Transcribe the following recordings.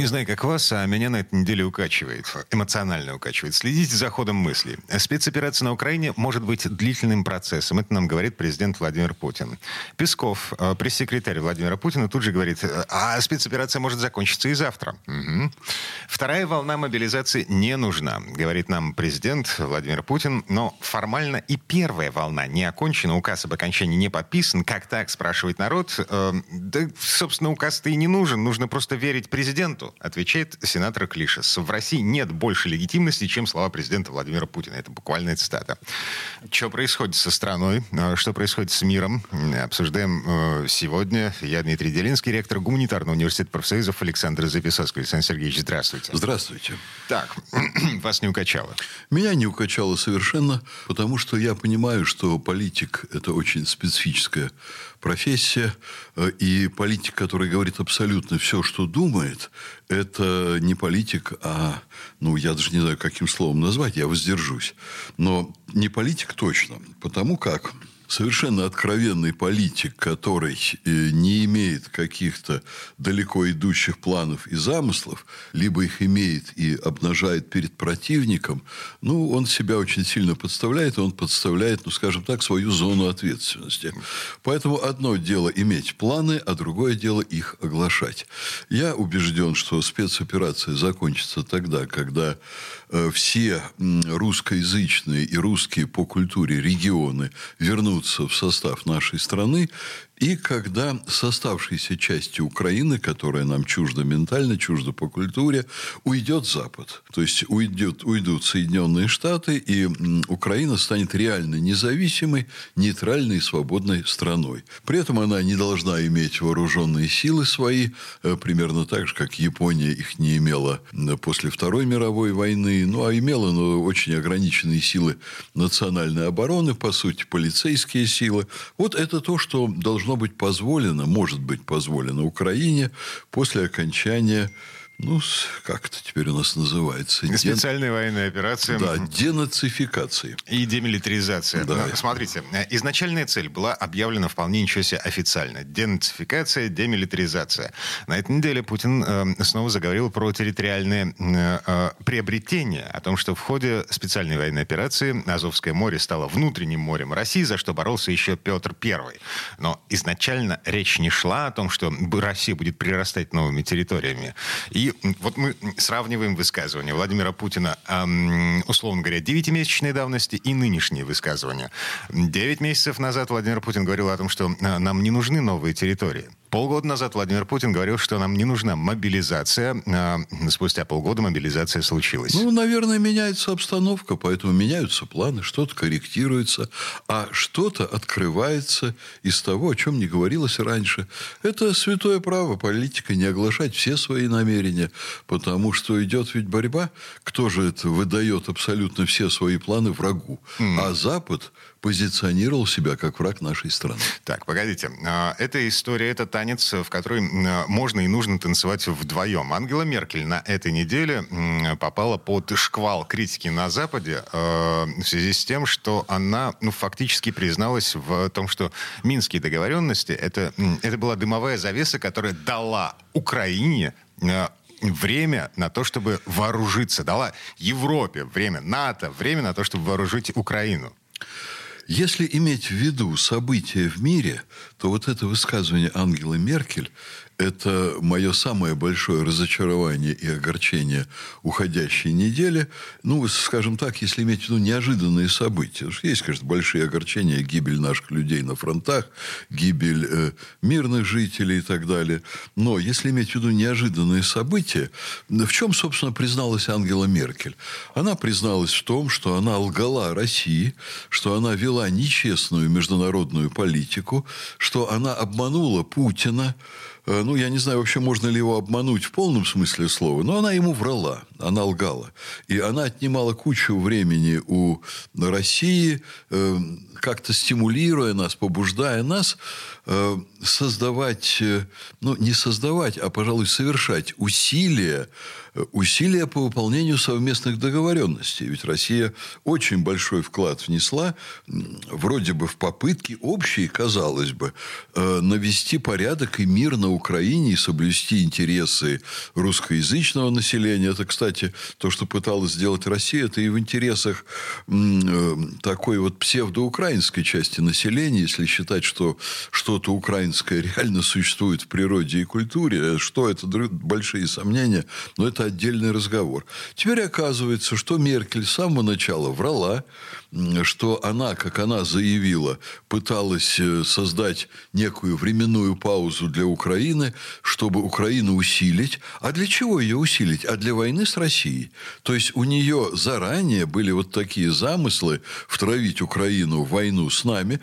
Не знаю, как вас, а меня на этой неделе укачивает. Эмоционально укачивает. Следите за ходом мысли. Спецоперация на Украине может быть длительным процессом. Это нам говорит президент Владимир Путин. Песков, э, пресс-секретарь Владимира Путина, тут же говорит, а спецоперация может закончиться и завтра. Угу. Вторая волна мобилизации не нужна, говорит нам президент Владимир Путин. Но формально и первая волна не окончена. Указ об окончании не подписан. Как так, спрашивает народ. Э, да, собственно, указ-то и не нужен. Нужно просто верить президенту отвечает сенатор Клишес. В России нет больше легитимности, чем слова президента Владимира Путина. Это буквальная цитата. Что происходит со страной? А, что происходит с миром? Обсуждаем э, сегодня. Я Дмитрий Делинский, ректор гуманитарного университета профсоюзов Александр Записовский. Александр Сергеевич, здравствуйте. Здравствуйте. Так, вас не укачало? Меня не укачало совершенно, потому что я понимаю, что политик – это очень специфическая профессия, э, и политик, который говорит абсолютно все, что думает, это не политик, а, ну, я даже не знаю, каким словом назвать, я воздержусь. Но не политик точно, потому как совершенно откровенный политик, который э, не имеет каких-то далеко идущих планов и замыслов, либо их имеет и обнажает перед противником, ну, он себя очень сильно подставляет, и он подставляет, ну, скажем так, свою зону ответственности. Поэтому одно дело иметь планы, а другое дело их оглашать. Я убежден, что спецоперация закончится тогда, когда э, все русскоязычные и русские по культуре регионы вернут вернуться в состав нашей страны и когда с оставшейся части Украины, которая нам чужда ментально, чужда по культуре, уйдет Запад. То есть уйдет, уйдут Соединенные Штаты, и Украина станет реально независимой, нейтральной и свободной страной. При этом она не должна иметь вооруженные силы свои, э, примерно так же, как Япония их не имела после Второй мировой войны, ну, а имела но очень ограниченные силы национальной обороны, по сути, полицейские силы. Вот это то, что должно должно быть позволено, может быть позволено Украине после окончания ну, как это теперь у нас называется? Специальная Ден... военная операция. Да, денацификации. И демилитаризация. Да. Смотрите, изначальная цель была объявлена вполне ничего себе официально. Денацификация, демилитаризация. На этой неделе Путин э, снова заговорил про территориальное э, э, приобретение, о том, что в ходе специальной военной операции Азовское море стало внутренним морем России, за что боролся еще Петр I. Но изначально речь не шла о том, что Россия будет прирастать новыми территориями. И вот мы сравниваем высказывания Владимира Путина, условно говоря, 9-месячной давности и нынешние высказывания. 9 месяцев назад Владимир Путин говорил о том, что а, нам не нужны новые территории. Полгода назад Владимир Путин говорил, что нам не нужна мобилизация. А спустя полгода мобилизация случилась. Ну, наверное, меняется обстановка, поэтому меняются планы, что-то корректируется, а что-то открывается из того, о чем не говорилось раньше. Это святое право политика не оглашать все свои намерения, потому что идет ведь борьба. Кто же это выдает абсолютно все свои планы врагу? Mm. А Запад позиционировал себя как враг нашей страны. Так, погодите. А, эта история, это танец, в который можно и нужно танцевать вдвоем. Ангела Меркель на этой неделе попала под шквал критики на Западе а, в связи с тем, что она ну, фактически призналась в том, что минские договоренности это, это была дымовая завеса, которая дала Украине а, время на то, чтобы вооружиться. Дала Европе время, НАТО время на то, чтобы вооружить Украину. Если иметь в виду события в мире, то вот это высказывание Ангелы Меркель это мое самое большое разочарование и огорчение уходящей недели. Ну, скажем так, если иметь в виду неожиданные события. Есть, конечно, большие огорчения, гибель наших людей на фронтах, гибель э, мирных жителей и так далее. Но если иметь в виду неожиданные события, в чем, собственно, призналась Ангела Меркель? Она призналась в том, что она лгала России, что она вела нечестную международную политику, что она обманула Путина, ну, я не знаю, вообще можно ли его обмануть в полном смысле слова, но она ему врала, она лгала. И она отнимала кучу времени у России, э, как-то стимулируя нас, побуждая нас э, создавать, ну, не создавать, а, пожалуй, совершать усилия усилия по выполнению совместных договоренностей. Ведь Россия очень большой вклад внесла, вроде бы в попытки общие, казалось бы, э, навести порядок и мир на Украине и соблюсти интересы русскоязычного населения. Это, кстати, то, что пыталась сделать Россия, это и в интересах э, такой вот псевдоукраинской части населения, если считать, что что-то украинское реально существует в природе и культуре, что это большие сомнения, но это отдельный разговор. Теперь оказывается, что Меркель с самого начала врала, что она, как она заявила, пыталась э, создать некую временную паузу для Украины, чтобы Украину усилить. А для чего ее усилить? А для войны с Россией. То есть у нее заранее были вот такие замыслы втравить Украину в войну с нами.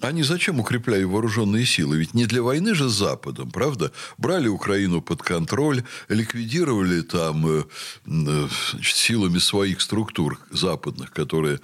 Они зачем укрепляли вооруженные силы? Ведь не для войны же с Западом, правда? Брали Украину под контроль, ликвидировали там э, э, значит, силами своих структур западных, которые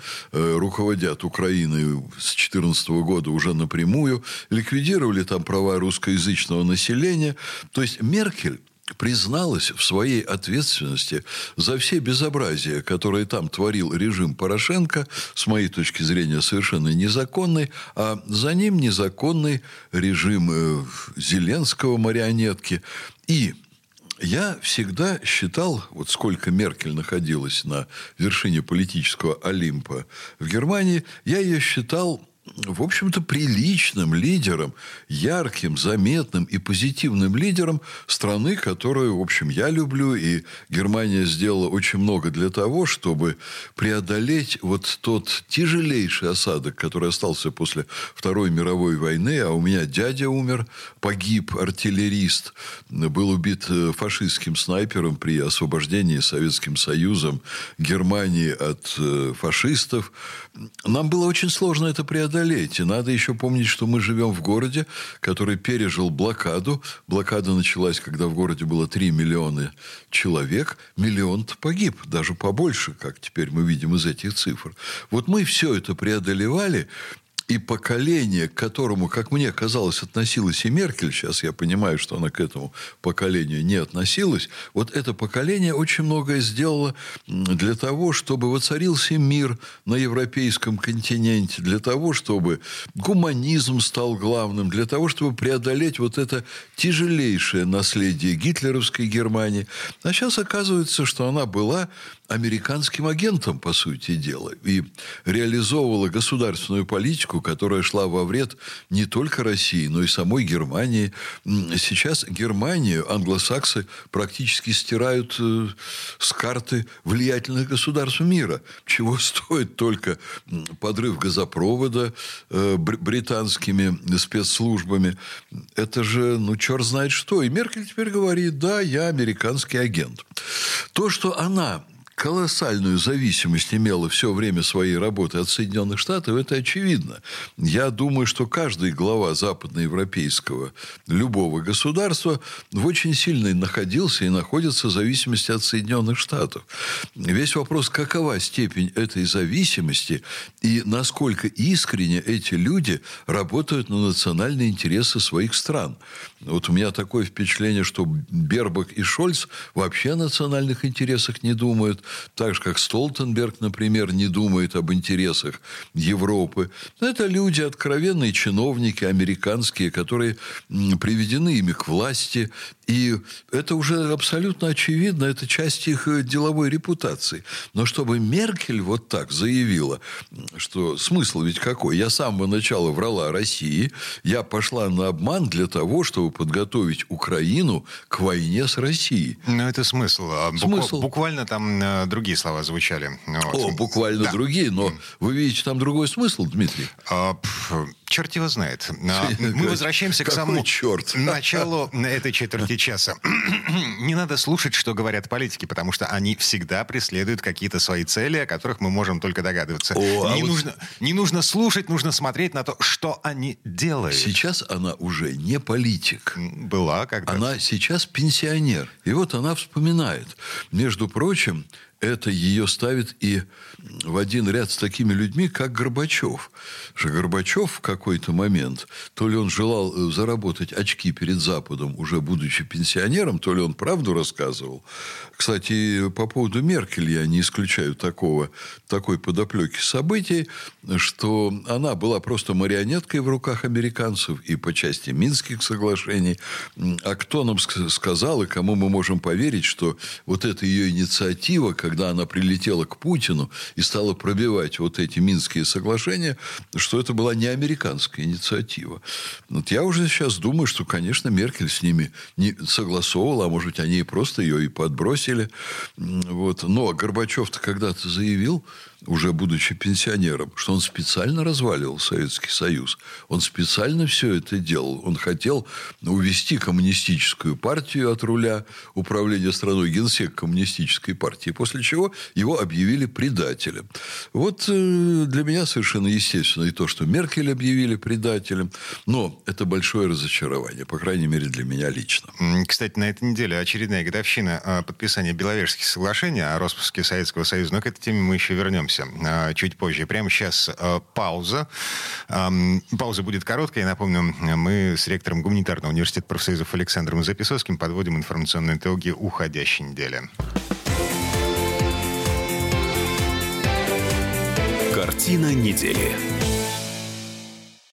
руководят Украиной с 2014 года уже напрямую, ликвидировали там права русскоязычного населения. То есть Меркель призналась в своей ответственности за все безобразия, которые там творил режим Порошенко, с моей точки зрения совершенно незаконный, а за ним незаконный режим э, Зеленского марионетки. И я всегда считал, вот сколько Меркель находилась на вершине политического Олимпа в Германии, я ее считал в общем-то, приличным лидером, ярким, заметным и позитивным лидером страны, которую, в общем, я люблю, и Германия сделала очень много для того, чтобы преодолеть вот тот тяжелейший осадок, который остался после Второй мировой войны, а у меня дядя умер, погиб артиллерист, был убит э, фашистским снайпером при освобождении Советским Союзом Германии от э, фашистов. Нам было очень сложно это преодолеть. И надо еще помнить, что мы живем в городе, который пережил блокаду. Блокада началась, когда в городе было 3 миллиона человек. миллион погиб, даже побольше, как теперь мы видим из этих цифр. Вот мы все это преодолевали, и поколение, к которому, как мне казалось, относилась и Меркель, сейчас я понимаю, что она к этому поколению не относилась, вот это поколение очень многое сделало для того, чтобы воцарился мир на европейском континенте, для того, чтобы гуманизм стал главным, для того, чтобы преодолеть вот это тяжелейшее наследие гитлеровской Германии. А сейчас оказывается, что она была американским агентом, по сути дела, и реализовывала государственную политику, которая шла во вред не только России, но и самой Германии. Сейчас Германию англосаксы практически стирают э, с карты влиятельных государств мира, чего стоит только подрыв газопровода э, британскими спецслужбами. Это же, ну, черт знает что. И Меркель теперь говорит, да, я американский агент. То, что она колоссальную зависимость имела все время своей работы от Соединенных Штатов, это очевидно. Я думаю, что каждый глава западноевропейского любого государства в очень сильной находился и находится в зависимости от Соединенных Штатов. Весь вопрос, какова степень этой зависимости и насколько искренне эти люди работают на национальные интересы своих стран. Вот у меня такое впечатление, что Бербак и Шольц вообще о национальных интересах не думают так же, как Столтенберг, например, не думает об интересах Европы. Это люди, откровенные чиновники, американские, которые приведены ими к власти, и это уже абсолютно очевидно, это часть их э, деловой репутации. Но чтобы Меркель вот так заявила, что смысл ведь какой? Я с самого начала врала России, я пошла на обман для того, чтобы подготовить Украину к войне с Россией. Ну, это смысл. А смысл. Буквально там э, другие слова звучали. Вот. О, буквально да. другие, но вы видите там другой смысл, Дмитрий? А, черт его знает. Мы возвращаемся к самому черт? началу этой четверти часа. Не надо слушать, что говорят политики, потому что они всегда преследуют какие-то свои цели, о которых мы можем только догадываться. О, а не, а нужно, вот... не нужно слушать, нужно смотреть на то, что они делают. Сейчас она уже не политик. Была когда -то. Она сейчас пенсионер. И вот она вспоминает. Между прочим, это ее ставит и в один ряд с такими людьми, как Горбачев. Что Горбачев в какой-то момент, то ли он желал э, заработать очки перед Западом, уже будучи пенсионером, то ли он правду рассказывал. Кстати, по поводу Меркель я не исключаю такого, такой подоплеки событий, что она была просто марионеткой в руках американцев и по части Минских соглашений. А кто нам сказал и кому мы можем поверить, что вот эта ее инициатива, как когда она прилетела к Путину и стала пробивать вот эти Минские соглашения, что это была не американская инициатива. Вот я уже сейчас думаю, что, конечно, Меркель с ними не согласовывала, а может быть, они просто ее и подбросили. Вот. Но Горбачев-то когда-то заявил, уже будучи пенсионером, что он специально разваливал Советский Союз. Он специально все это делал. Он хотел увести коммунистическую партию от руля управления страной, генсек коммунистической партии, после чего его объявили предателем. Вот э, для меня совершенно естественно и то, что Меркель объявили предателем, но это большое разочарование, по крайней мере, для меня лично. Кстати, на этой неделе очередная годовщина э, подписания Беловежских соглашений о распуске Советского Союза, но к этой теме мы еще вернемся вернемся а, чуть позже. Прямо сейчас а, пауза. Пауза будет короткая. Я напомню, мы с ректором Гуманитарного университета профсоюзов Александром Записовским подводим информационные итоги уходящей недели. Картина недели.